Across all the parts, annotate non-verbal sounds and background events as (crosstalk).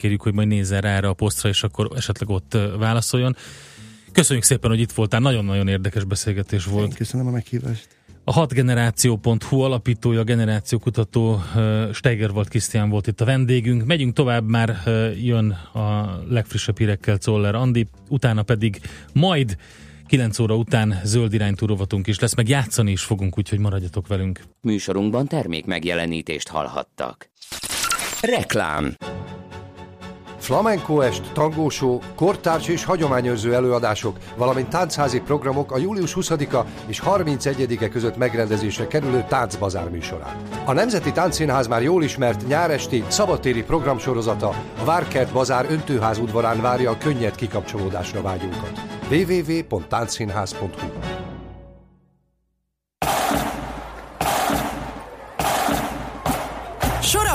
kérjük, hogy majd nézzen rá erre a posztra, és akkor esetleg ott válaszoljon. Köszönjük szépen, hogy itt voltál, nagyon-nagyon érdekes beszélgetés volt. Én köszönöm a meghívást. A 6generáció.hu alapítója, generációkutató Steiger volt Krisztián volt itt a vendégünk. Megyünk tovább, már jön a legfrissebb hírekkel Czoller Andi, utána pedig majd 9 óra után zöld iránytú rovatunk is lesz, meg játszani is fogunk, úgyhogy maradjatok velünk. Műsorunkban termék megjelenítést hallhattak. Reklám Flamenco est, tangósó, kortárs és hagyományőrző előadások, valamint táncházi programok a július 20-a és 31-e között megrendezésre kerülő táncbazár műsorán. A Nemzeti Táncszínház már jól ismert nyáresti, szabadtéri programsorozata a Várkert Bazár öntőház udvarán várja a könnyed kikapcsolódásra vágyunkat. www.táncszínház.hu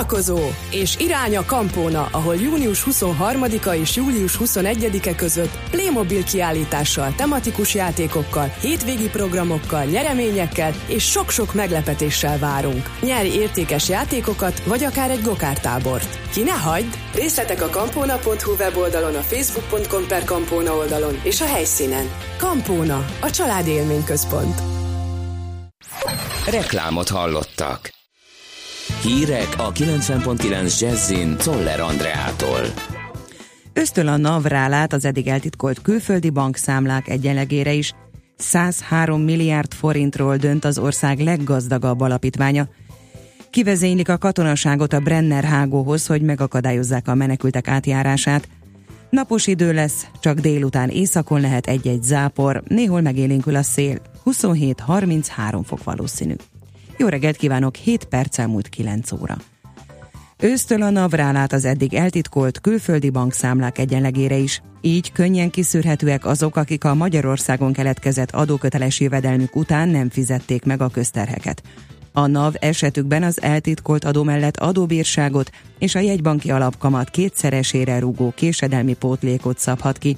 Sorakozó és irány a Kampóna, ahol június 23-a és július 21-e között Playmobil kiállítással, tematikus játékokkal, hétvégi programokkal, nyereményekkel és sok-sok meglepetéssel várunk. Nyeri értékes játékokat, vagy akár egy gokártábort. Ki ne hagyd! Részletek a kampóna.hu weboldalon, a facebook.com per kampóna oldalon és a helyszínen. Kampóna, a család élményközpont. Reklámot hallottak. Hírek a 90.9 Jazzin Toller Andreától. Ösztöl a NAV rálát az eddig eltitkolt külföldi bankszámlák egyenlegére is. 103 milliárd forintról dönt az ország leggazdagabb alapítványa. Kivezénylik a katonaságot a Brenner hágóhoz, hogy megakadályozzák a menekültek átjárását. Napos idő lesz, csak délután északon lehet egy-egy zápor, néhol megélénkül a szél. 27-33 fok valószínű. Jó reggelt kívánok, 7 perc elmúlt 9 óra. Ősztől a NAV rálát az eddig eltitkolt külföldi bankszámlák egyenlegére is. Így könnyen kiszűrhetőek azok, akik a Magyarországon keletkezett adóköteles jövedelmük után nem fizették meg a közterheket. A NAV esetükben az eltitkolt adó mellett adóbírságot és a jegybanki alapkamat kétszeresére rúgó késedelmi pótlékot szabhat ki.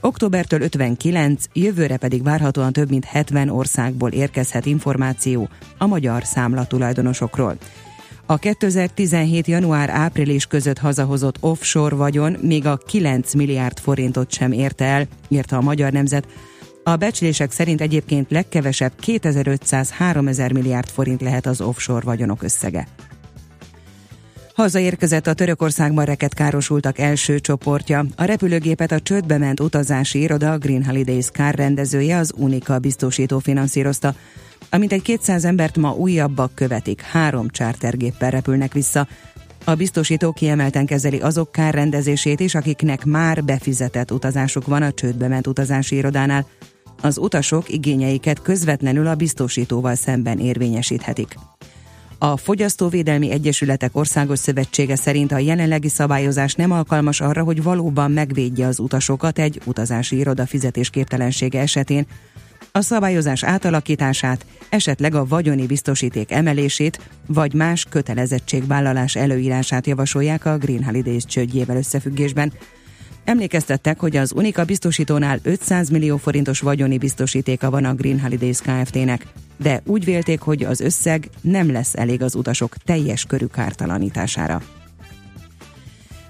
Októbertől 59, jövőre pedig várhatóan több mint 70 országból érkezhet információ a magyar számla tulajdonosokról. A 2017. január-április között hazahozott offshore vagyon még a 9 milliárd forintot sem érte el, írta a Magyar Nemzet. A becslések szerint egyébként legkevesebb 2500-3000 milliárd forint lehet az offshore vagyonok összege. Hazaérkezett a Törökországban reket károsultak első csoportja. A repülőgépet a csődbe ment utazási iroda Green Holidays Car rendezője az Unica biztosító finanszírozta. Amint egy 200 embert ma újabbak követik, három chartergéppel repülnek vissza. A biztosító kiemelten kezeli azok kárrendezését is, akiknek már befizetett utazásuk van a csődbe ment utazási irodánál. Az utasok igényeiket közvetlenül a biztosítóval szemben érvényesíthetik. A Fogyasztóvédelmi Egyesületek Országos Szövetsége szerint a jelenlegi szabályozás nem alkalmas arra, hogy valóban megvédje az utasokat egy utazási iroda fizetésképtelensége esetén. A szabályozás átalakítását, esetleg a vagyoni biztosíték emelését, vagy más kötelezettségvállalás előírását javasolják a Green Holidays csődjével összefüggésben. Emlékeztettek, hogy az Unika biztosítónál 500 millió forintos vagyoni biztosítéka van a Green Holidays Kft-nek, de úgy vélték, hogy az összeg nem lesz elég az utasok teljes körű kártalanítására.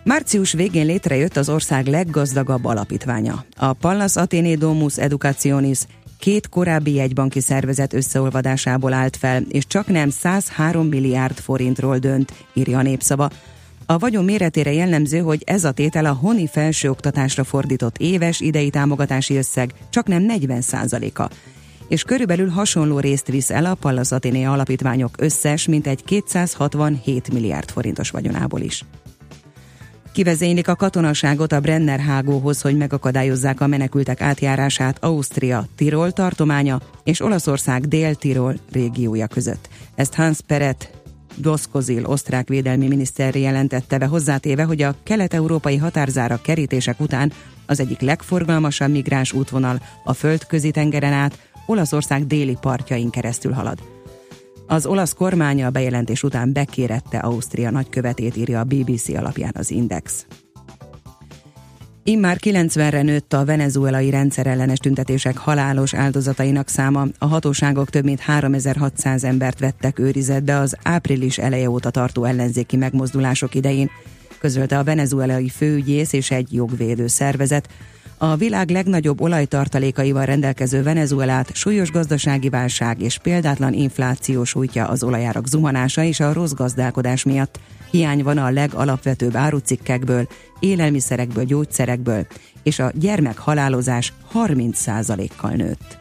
Március végén létrejött az ország leggazdagabb alapítványa. A Pallas Athéné Domus Educationis két korábbi jegybanki szervezet összeolvadásából állt fel, és csak nem 103 milliárd forintról dönt, írja a népszava. A vagyon méretére jellemző, hogy ez a tétel a honi felsőoktatásra fordított éves idei támogatási összeg csak nem 40 a és körülbelül hasonló részt visz el a Pallas Athéné alapítványok összes, mint egy 267 milliárd forintos vagyonából is. Kivezénylik a katonaságot a Brenner hágóhoz, hogy megakadályozzák a menekültek átjárását Ausztria, Tirol tartománya és Olaszország Dél-Tirol régiója között. Ezt Hans Peret Doszkozil osztrák védelmi miniszter jelentette be hozzátéve, hogy a kelet-európai határzárak kerítések után az egyik legforgalmasabb migráns útvonal a földközi tengeren át Olaszország déli partjain keresztül halad. Az olasz kormánya a bejelentés után bekérette Ausztria nagykövetét, írja a BBC alapján az Index. Immár 90-re nőtt a venezuelai rendszerellenes tüntetések halálos áldozatainak száma. A hatóságok több mint 3600 embert vettek őrizetbe az április eleje óta tartó ellenzéki megmozdulások idején. közölte a venezuelai főügyész és egy jogvédő szervezet. A világ legnagyobb olajtartalékaival rendelkező Venezuelát súlyos gazdasági válság és példátlan infláció sújtja az olajárak zuhanása és a rossz gazdálkodás miatt. Hiány van a legalapvetőbb árucikkekből, élelmiszerekből, gyógyszerekből, és a gyermekhalálozás 30%-kal nőtt.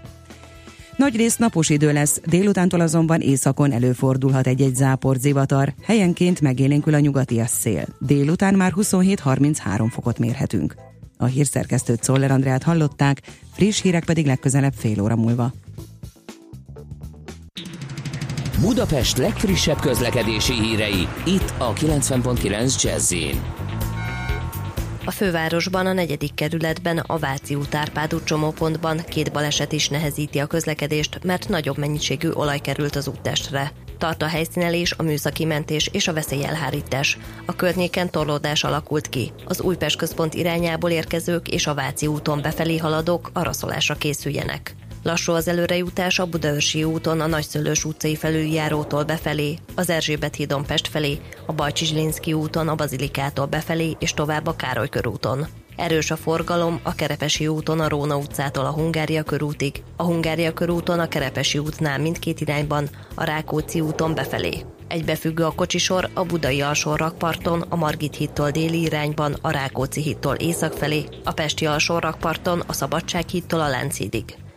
Nagy rész napos idő lesz, délutántól azonban északon előfordulhat egy-egy záport zivatar, helyenként megélénkül a nyugati szél. Délután már 27-33 fokot mérhetünk. A hírszerkesztőt Szoller Andrát hallották, friss hírek pedig legközelebb fél óra múlva. Budapest legfrissebb közlekedési hírei, itt a 90.9 jazz a fővárosban, a negyedik kerületben, a Váci út Árpád csomópontban két baleset is nehezíti a közlekedést, mert nagyobb mennyiségű olaj került az úttestre. Tart a helyszínelés, a műszaki mentés és a veszélyelhárítás. A környéken torlódás alakult ki. Az Újpest központ irányából érkezők és a Váci úton befelé haladók araszolásra készüljenek. Lassú az előrejutás a Budaörsi úton a Nagyszülős utcai felüljárótól befelé, az Erzsébet hídon Pest felé, a Bajcsi Zsilinszki úton a Bazilikától befelé és tovább a Károly körúton. Erős a forgalom a Kerepesi úton a Róna utcától a Hungária körútig, a Hungária körúton a Kerepesi útnál mindkét irányban, a Rákóczi úton befelé. Egybefüggő a kocsisor a Budai alsó rakparton, a Margit hittól déli irányban, a Rákóczi hittól észak felé, a Pesti alsó rakparton, a Szabadság hittól a Lánchídig.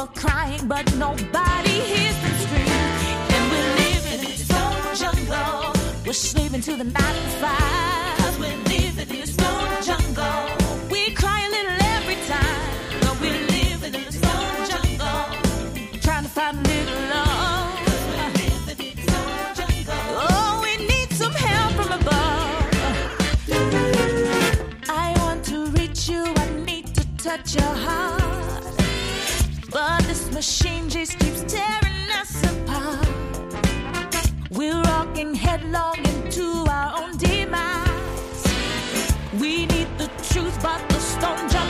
were crying, but nobody hears them scream. And we're living in this stone jungle. We're sleeping to the night and five. We're living in this stone jungle. We cry a little every time. But we're living in this stone jungle. Trying to find a little love. touch your heart cause shame just keeps tearing us apart. We're rocking headlong into our own demise. We need the truth, but the stone jump.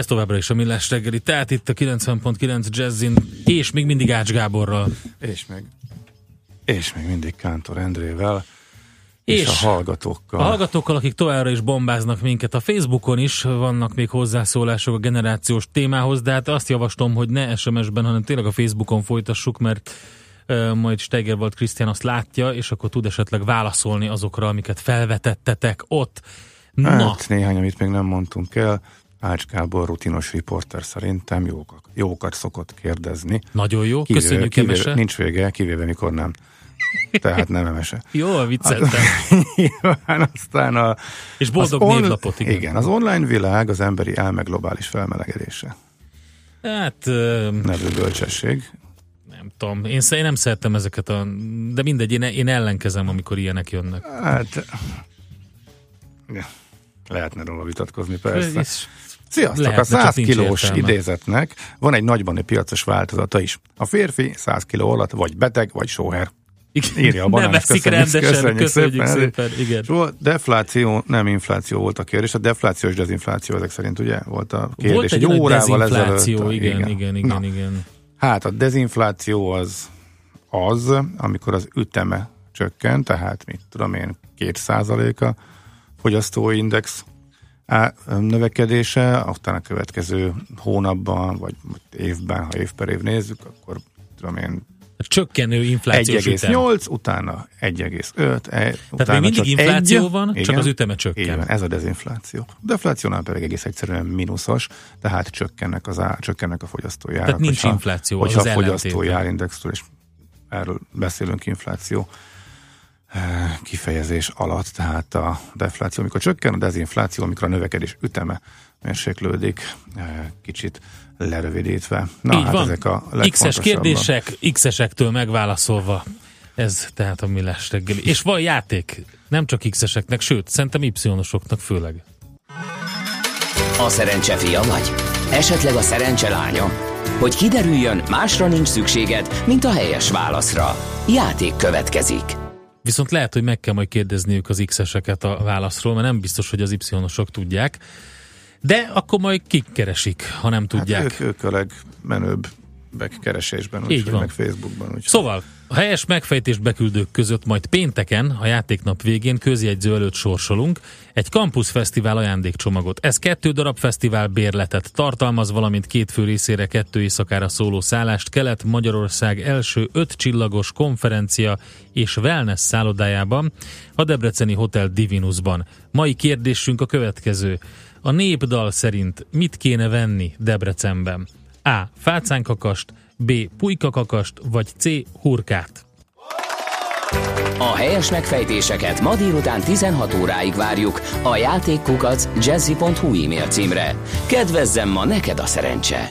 Ez továbbra is a Millás reggeli, tehát itt a 90.9 Jazzin, és még mindig Ács Gáborral. És még, és még mindig Kántor Endrével, és, és a hallgatókkal. A hallgatókkal, akik továbbra is bombáznak minket. A Facebookon is vannak még hozzászólások a generációs témához, de hát azt javaslom, hogy ne SMS-ben, hanem tényleg a Facebookon folytassuk, mert uh, majd Steiger volt Krisztián azt látja, és akkor tud esetleg válaszolni azokra, amiket felvetettetek ott. Na. Hát néhány, amit még nem mondtunk el. Ács Gábor rutinos riporter szerintem jókat, jókat szokott kérdezni. Nagyon jó, kivéve, köszönjük kivéve, emese. Nincs vége, kivéve mikor nem. Tehát nem emese. (laughs) jó, vicceltem. Nyilván (laughs) aztán a... És boldog on, névlapot, igen. Igen, az online világ az emberi elme globális felmelegedése. Hát... Nevű bölcsesség. Nem tudom, én, én nem szerettem ezeket a... De mindegy, én, én ellenkezem, amikor ilyenek jönnek. Hát... Lehetne róla vitatkozni, persze. Sziasztok! Lehetne, a 100 kilós idézetnek van egy nagybani piacos változata is. A férfi 100 kiló alatt vagy beteg, vagy sóher. Írja a banán, nem köszönjük, rendesen, köszönjük, köszönjük szépen. szépen igen. Soha defláció, nem infláció volt a kérdés, a defláció és dezinfláció ezek szerint ugye volt a kérdés. Volt egy, egy órával ezelőtt. Igen, igen, igen, igen, igen. Hát a dezinfláció az az, amikor az üteme csökken, tehát mit tudom én, két százaléka fogyasztóindex növekedése, aztán a következő hónapban, vagy évben, ha év per év nézzük, akkor tudom én csökkenő inflációs 1,8, utána 1,5. E, Tehát még mindig infláció egy, van, igen, csak az üteme csökken. Igen, ez a dezinfláció. A deflációnál pedig egész egyszerűen mínuszos, tehát csökkennek, az á, csökkennek a fogyasztói árak. Tehát nincs hogyha, infláció, hogyha az a fogyasztói árindexről, és erről beszélünk infláció kifejezés alatt, tehát a defláció, amikor csökken, a dezinfláció, amikor a növekedés üteme mérséklődik, eh, kicsit lerövidítve. Na, Így hát van. ezek a X-es kérdések, X-esektől megválaszolva. Ez tehát a millás reggeli. És van játék, nem csak X-eseknek, sőt, szerintem Y-osoknak főleg. A szerencse fia vagy? Esetleg a szerencse lánya? Hogy kiderüljön, másra nincs szükséged, mint a helyes válaszra. Játék következik. Viszont lehet, hogy meg kell majd kérdezniük az X-eseket a válaszról, mert nem biztos, hogy az Y-osok tudják. De akkor majd kik keresik, ha nem tudják. Hát ők, ők a legmenőbb keresésben, úgy, van. meg Facebookban. Úgy. Szóval, a helyes megfejtést beküldők között majd pénteken, a játéknap végén közjegyző előtt sorsolunk egy Campus Fesztivál ajándékcsomagot. Ez kettő darab fesztivál bérletet tartalmaz, valamint két fő részére kettő éjszakára szóló szállást Kelet-Magyarország első öt csillagos konferencia és wellness szállodájában, a Debreceni Hotel Divinusban. Mai kérdésünk a következő. A népdal szerint mit kéne venni Debrecenben? A. Fácánkakast, B. Pulykakakast, vagy C. Hurkát? A helyes megfejtéseket ma délután 16 óráig várjuk a játékkukac jazzy.hu e-mail címre. Kedvezzem ma neked a szerencse!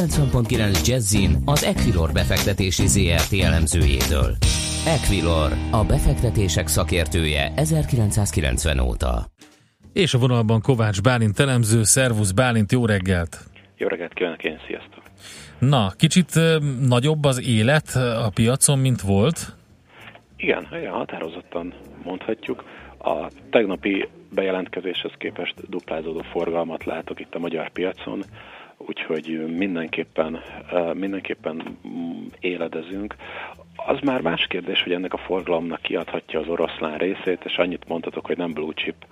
90.9 Jazzin az Equilor befektetési ZRT elemzőjétől. Equilor, a befektetések szakértője 1990 óta. És a vonalban Kovács Bálint elemző, szervusz Bálint, jó reggelt! Jó reggelt kívánok én, sziasztok! Na, kicsit nagyobb az élet a piacon, mint volt? Igen, igen, határozottan mondhatjuk. A tegnapi bejelentkezéshez képest duplázódó forgalmat látok itt a magyar piacon, úgyhogy mindenképpen, mindenképpen éledezünk. Az már más kérdés, hogy ennek a forgalomnak kiadhatja az oroszlán részét, és annyit mondhatok, hogy nem blue chip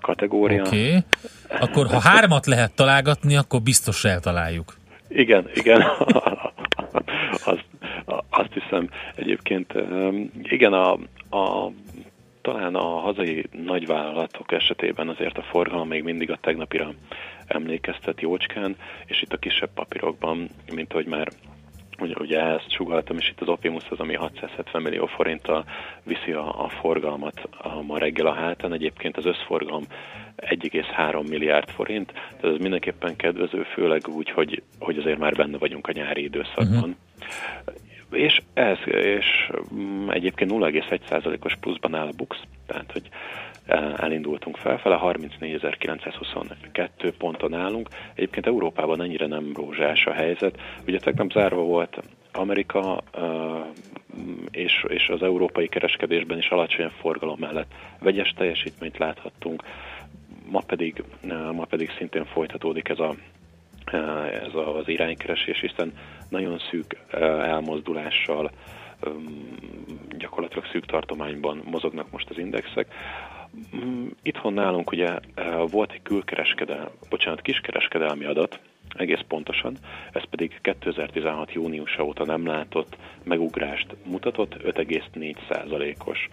kategória. Oké, okay. akkor ha hármat lehet találgatni, akkor biztos eltaláljuk. Igen, igen. (laughs) azt, azt hiszem egyébként, igen, a, a talán a hazai nagyvállalatok esetében azért a forgalom még mindig a tegnapira emlékeztet jócskán, és itt a kisebb papírokban, mint hogy már ugye, ugye ezt sugaltam, és itt az Opimus az, ami 670 millió forinttal viszi a, a forgalmat a, ma reggel a hátán. Egyébként az összforgalom 1,3 milliárd forint, tehát ez mindenképpen kedvező, főleg úgy, hogy, hogy azért már benne vagyunk a nyári időszakban. Uh-huh. És ez, és mm, egyébként 0,1%-os pluszban áll a Bux, tehát hogy elindultunk felfele, 34.922 ponton állunk. Egyébként Európában ennyire nem rózsás a helyzet. Ugye tegnap zárva volt Amerika e, és, és az európai kereskedésben is alacsony forgalom mellett vegyes teljesítményt láthattunk. Ma pedig, e, ma pedig szintén folytatódik ez a ez az iránykeresés, hiszen nagyon szűk elmozdulással gyakorlatilag szűk tartományban mozognak most az indexek. Mm, itthon nálunk ugye volt egy külkereskedelmi, bocsánat, kiskereskedelmi adat, egész pontosan, ez pedig 2016. júniusa óta nem látott megugrást mutatott, 5,4%-os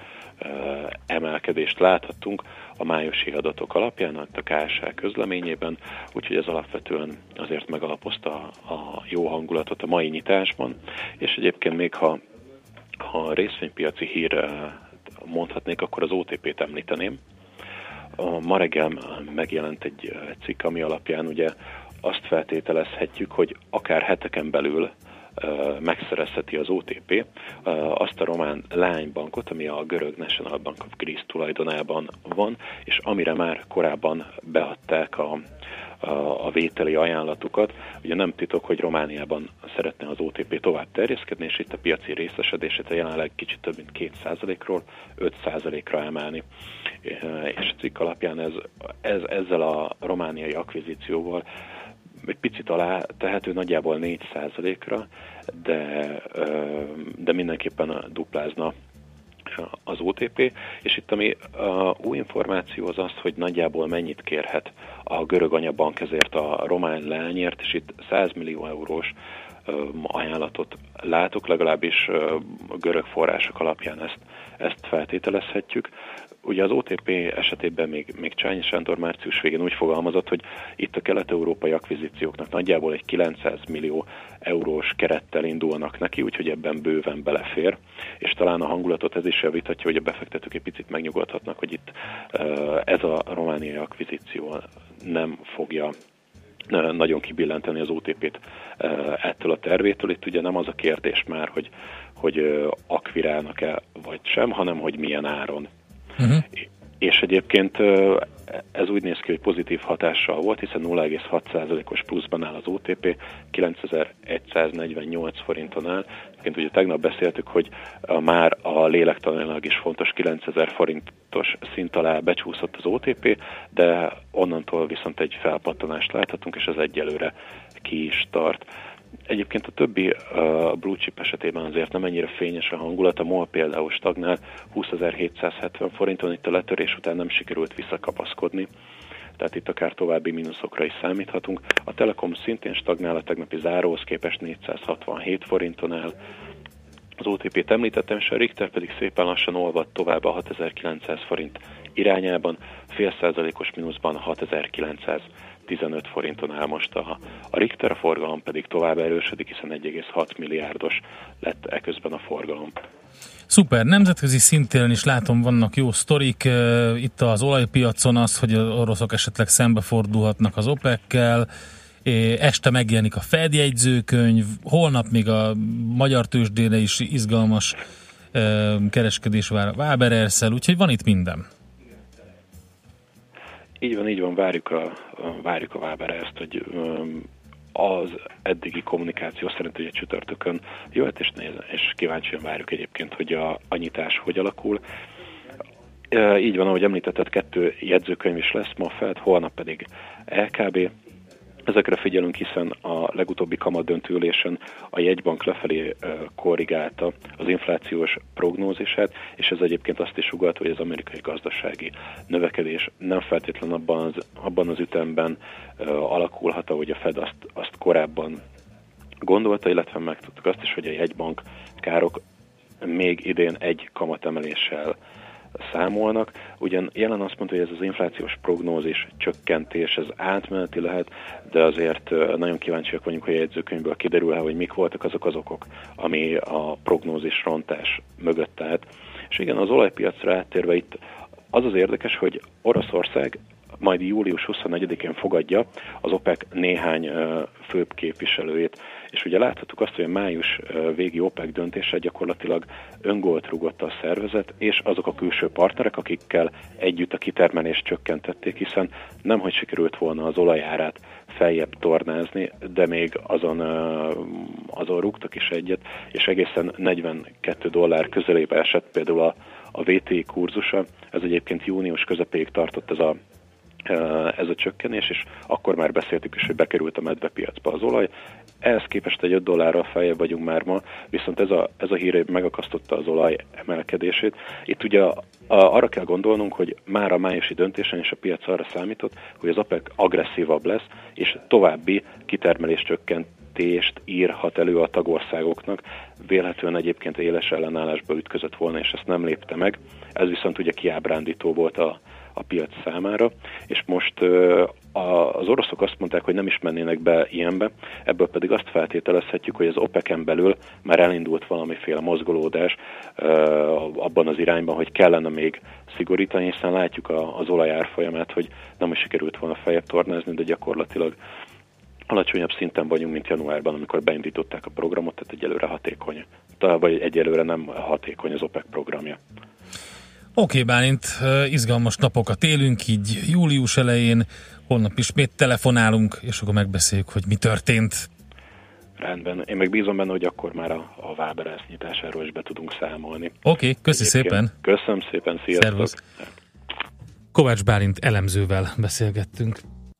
emelkedést láthattunk a májusi adatok alapján, a KSH közleményében, úgyhogy ez alapvetően azért megalapozta a jó hangulatot a mai nyitásban, és egyébként még ha, ha részvénypiaci hír mondhatnék, akkor az OTP-t említeném. A ma reggel megjelent egy cikk, ami alapján ugye azt feltételezhetjük, hogy akár heteken belül megszerezheti az OTP azt a román lánybankot, ami a görög National Bank of Greece tulajdonában van, és amire már korábban beadták a, a vételi ajánlatukat. Ugye nem titok, hogy Romániában szeretne az OTP tovább terjeszkedni, és itt a piaci részesedését jelenleg kicsit több mint 2%-ról 5%-ra emelni. És a cikk alapján ez, ez, ezzel a romániai akvizícióval egy picit alá tehető nagyjából 4%-ra, de, de mindenképpen duplázna az OTP, és itt ami a új információ az az, hogy nagyjából mennyit kérhet a görög anyabank ezért a román lányért, és itt 100 millió eurós ajánlatot látok, legalábbis görög források alapján ezt, ezt feltételezhetjük. Ugye az OTP esetében még, még Csányi Sándor március végén úgy fogalmazott, hogy itt a kelet-európai akvizícióknak nagyjából egy 900 millió eurós kerettel indulnak neki, úgyhogy ebben bőven belefér, és talán a hangulatot ez is javíthatja, hogy a befektetők egy picit megnyugodhatnak, hogy itt ez a romániai akvizíció nem fogja nagyon kibillenteni az OTP-t ettől a tervétől. Itt ugye nem az a kérdés már, hogy, hogy akvirálnak-e vagy sem, hanem hogy milyen áron. Uh-huh. És egyébként ez úgy néz ki, hogy pozitív hatással volt, hiszen 0,6%-os pluszban áll az OTP, 9148 forinton áll. Egyébként ugye tegnap beszéltük, hogy már a lélektanilag is fontos 9000 forintos szint alá becsúszott az OTP, de onnantól viszont egy felpattanást láthatunk, és ez egyelőre ki is tart. Egyébként a többi a blue chip esetében azért nem ennyire fényes a hangulat. A MOL például stagnál 20.770 forinton, itt a letörés után nem sikerült visszakapaszkodni tehát itt akár további mínuszokra is számíthatunk. A Telekom szintén stagnál a tegnapi záróhoz képest 467 forinton el. Az OTP-t említettem, és a Richter pedig szépen lassan olvad tovább a 6900 forint irányában, fél százalékos mínuszban 6900 15 forinton áll most a, a Richter, forgalom pedig tovább erősödik, hiszen 1,6 milliárdos lett eközben a forgalom. Szuper, nemzetközi szinten is látom, vannak jó sztorik. Itt az olajpiacon az, hogy az oroszok esetleg szembefordulhatnak az OPEC-kel, este megjelenik a Fed jegyzőkönyv, holnap még a magyar tőzsdére is izgalmas kereskedés vár a Wabererszel, úgyhogy van itt minden. Így van, így van, várjuk a, várjuk a Wabererst, hogy az eddigi kommunikáció szerint ugye csütörtökön jöhet, és, néz, és kíváncsian várjuk egyébként, hogy a, a nyitás hogy alakul. Így van, ahogy említetted, kettő jegyzőkönyv is lesz ma felt, holnap pedig LKB, Ezekre figyelünk, hiszen a legutóbbi kamat döntőülésen a jegybank lefelé korrigálta az inflációs prognózisát, és ez egyébként azt is ugat, hogy az amerikai gazdasági növekedés nem feltétlen abban az, abban az ütemben alakulhat, ahogy a Fed azt, azt korábban gondolta, illetve megtudtuk azt is, hogy a jegybank károk még idén egy kamatemeléssel számolnak. Ugyan jelen azt mondta, hogy ez az inflációs prognózis csökkentés, ez átmeneti lehet, de azért nagyon kíváncsiak vagyunk, hogy a jegyzőkönyvből kiderül hogy mik voltak azok az okok, ami a prognózis rontás mögött állt. És igen, az olajpiacra áttérve itt az az érdekes, hogy Oroszország majd július 24-én fogadja az OPEC néhány főbb képviselőjét. És ugye láthattuk azt, hogy a május végi OPEC döntése gyakorlatilag öngolt rúgott a szervezet, és azok a külső partnerek, akikkel együtt a kitermelést csökkentették, hiszen nem, hogy sikerült volna az olajárát feljebb tornázni, de még azon, azon rúgtak is egyet, és egészen 42 dollár közelébe esett például a, a VTI kurzusa, ez egyébként június közepéig tartott ez a ez a csökkenés, és akkor már beszéltük is, hogy bekerült a medvepiacba az olaj. Ehhez képest egy 5 dollárral feljebb vagyunk már ma, viszont ez a, ez a hír megakasztotta az olaj emelkedését. Itt ugye a, a, arra kell gondolnunk, hogy már a májusi döntésen is a piac arra számított, hogy az OPEC agresszívabb lesz, és további kitermelés csökkentést írhat elő a tagországoknak. Vélhetően egyébként éles ellenállásba ütközött volna, és ezt nem lépte meg. Ez viszont ugye kiábrándító volt a, a piac számára, és most az oroszok azt mondták, hogy nem is mennének be ilyenbe, ebből pedig azt feltételezhetjük, hogy az OPEC-en belül már elindult valamiféle mozgolódás abban az irányban, hogy kellene még szigorítani, hiszen látjuk az olajár folyamát, hogy nem is sikerült volna feljebb tornázni, de gyakorlatilag alacsonyabb szinten vagyunk, mint januárban, amikor beindították a programot, tehát egyelőre hatékony, vagy egyelőre nem hatékony az OPEC programja. Oké, okay, Bálint, izgalmas napokat élünk, így július elején, holnap ismét telefonálunk, és akkor megbeszéljük, hogy mi történt. Rendben. Én meg bízom benne, hogy akkor már a, a Váberász nyitásáról is be tudunk számolni. Oké, okay, köszi Egyébként. szépen. Köszönöm szépen, sziasztok. Szervusz. Kovács Bálint elemzővel beszélgettünk.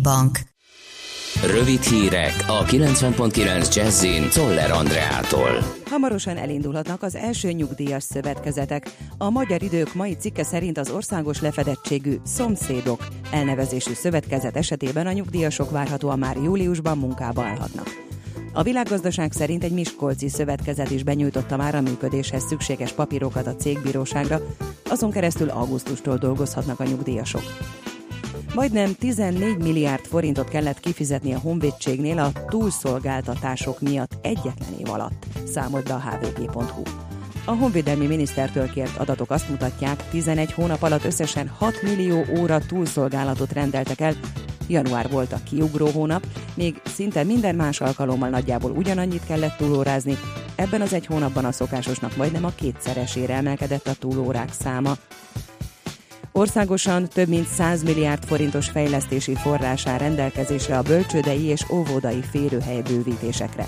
Bank. Rövid hírek a 90.9 Jazzin Toller Andreától. Hamarosan elindulhatnak az első nyugdíjas szövetkezetek. A Magyar Idők mai cikke szerint az országos lefedettségű Szomszédok elnevezésű szövetkezet esetében a nyugdíjasok várhatóan már júliusban munkába állhatnak. A világgazdaság szerint egy Miskolci szövetkezet is benyújtotta már a működéshez szükséges papírokat a cégbíróságra, azon keresztül augusztustól dolgozhatnak a nyugdíjasok. Majdnem 14 milliárd forintot kellett kifizetni a honvédségnél a túlszolgáltatások miatt egyetlen év alatt, számolt be a hvg.hu. A honvédelmi minisztertől kért adatok azt mutatják, 11 hónap alatt összesen 6 millió óra túlszolgálatot rendeltek el, január volt a kiugró hónap, még szinte minden más alkalommal nagyjából ugyanannyit kellett túlórázni, ebben az egy hónapban a szokásosnak majdnem a kétszeresére emelkedett a túlórák száma. Országosan több mint 100 milliárd forintos fejlesztési forrásá rendelkezésre a bölcsődei és óvodai férőhely bővítésekre.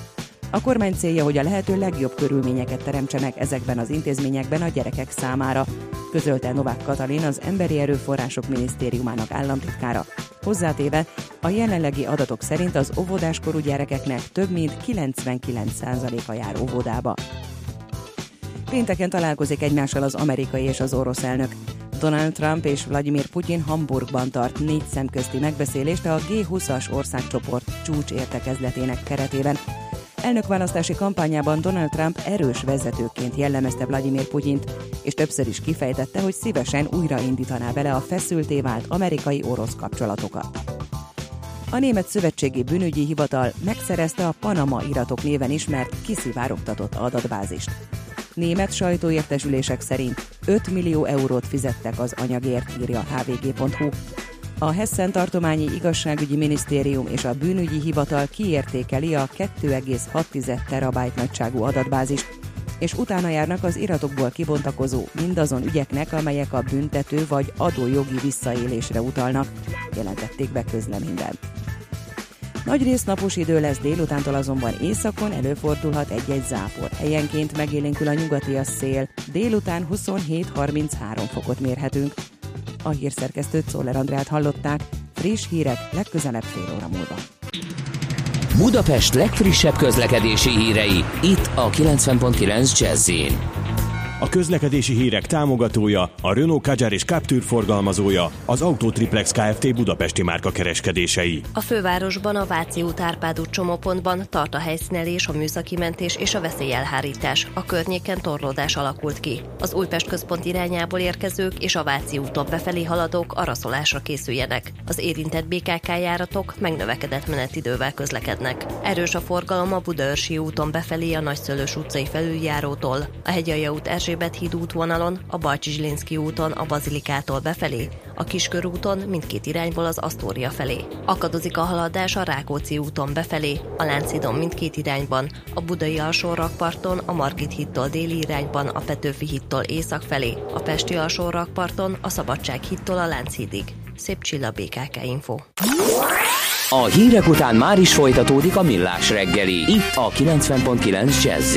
A kormány célja, hogy a lehető legjobb körülményeket teremtsenek ezekben az intézményekben a gyerekek számára, közölte Novák Katalin az Emberi Erőforrások Minisztériumának államtitkára. Hozzátéve, a jelenlegi adatok szerint az óvodáskorú gyerekeknek több mint 99%-a jár óvodába. Pénteken találkozik egymással az amerikai és az orosz elnök. Donald Trump és Vladimir Putyin Hamburgban tart négy szemközti megbeszélést a G20-as országcsoport csúcs értekezletének keretében. Elnökválasztási kampányában Donald Trump erős vezetőként jellemezte Vladimir Putyint, és többször is kifejtette, hogy szívesen újraindítaná vele a feszülté vált amerikai-orosz kapcsolatokat. A Német Szövetségi Bűnügyi Hivatal megszerezte a Panama iratok néven ismert kiszivárogtatott adatbázist. Német sajtóértesülések szerint 5 millió eurót fizettek az anyagért, írja hvg.hu. A Hessen tartományi igazságügyi minisztérium és a bűnügyi hivatal kiértékeli a 2,6 terabájt nagyságú adatbázist, és utána járnak az iratokból kibontakozó mindazon ügyeknek, amelyek a büntető vagy adójogi visszaélésre utalnak, jelentették be közleményben. Nagy rész napos idő lesz délutántól azonban északon előfordulhat egy-egy zápor. Helyenként megélénkül a nyugati a szél. Délután 27-33 fokot mérhetünk. A hírszerkesztőt Szoller Andrát hallották. Friss hírek legközelebb fél óra múlva. Budapest legfrissebb közlekedési hírei itt a 90.9 jazz a közlekedési hírek támogatója, a Renault Kadjar és Captur forgalmazója, az Autotriplex Kft. Budapesti márka kereskedései. A fővárosban a Váci út Árpád út csomópontban tart a helyszínelés, a műszaki mentés és a veszélyelhárítás. A környéken torlódás alakult ki. Az Újpest központ irányából érkezők és a Váci úton befelé haladók araszolásra készüljenek. Az érintett BKK járatok megnövekedett menetidővel közlekednek. Erős a forgalom a Budaörsi úton befelé a Nagyszölös utcai felüljárótól, a Hegyalja út Erzsébet híd útvonalon, a Bajcsi Zsilinszki úton a Bazilikától befelé, a Kiskörúton mindkét irányból az Asztória felé. Akadozik a haladás a Rákóczi úton befelé, a Láncidon mindkét irányban, a Budai alsórakparton, a Margit hídtól déli irányban, a Petőfi hídtól észak felé, a Pesti alsórakparton, a Szabadság hídtól a Lánchídig. Szép csilla BKK Info. A hírek után már is folytatódik a millás reggeli, itt a 90.9 jazz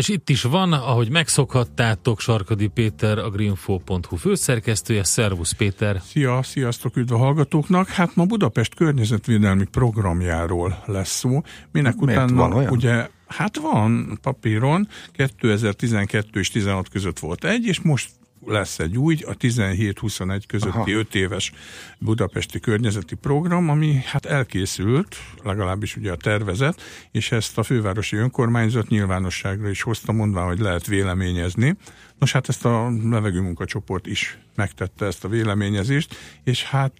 És itt is van, ahogy megszokhattátok, Sarkadi Péter, a greenfo.hu főszerkesztője. Szervusz Péter! Szia, sziasztok, üdv a hallgatóknak! Hát ma Budapest környezetvédelmi programjáról lesz szó. Minek Miért utána van olyan? ugye Hát van papíron, 2012 és 16 között volt egy, és most lesz egy új, a 17-21 közötti Aha. 5 éves budapesti környezeti program, ami hát elkészült, legalábbis ugye a tervezet, és ezt a fővárosi önkormányzat nyilvánosságra is hozta, mondván, hogy lehet véleményezni. Nos, hát ezt a levegő munkacsoport is megtette ezt a véleményezést, és hát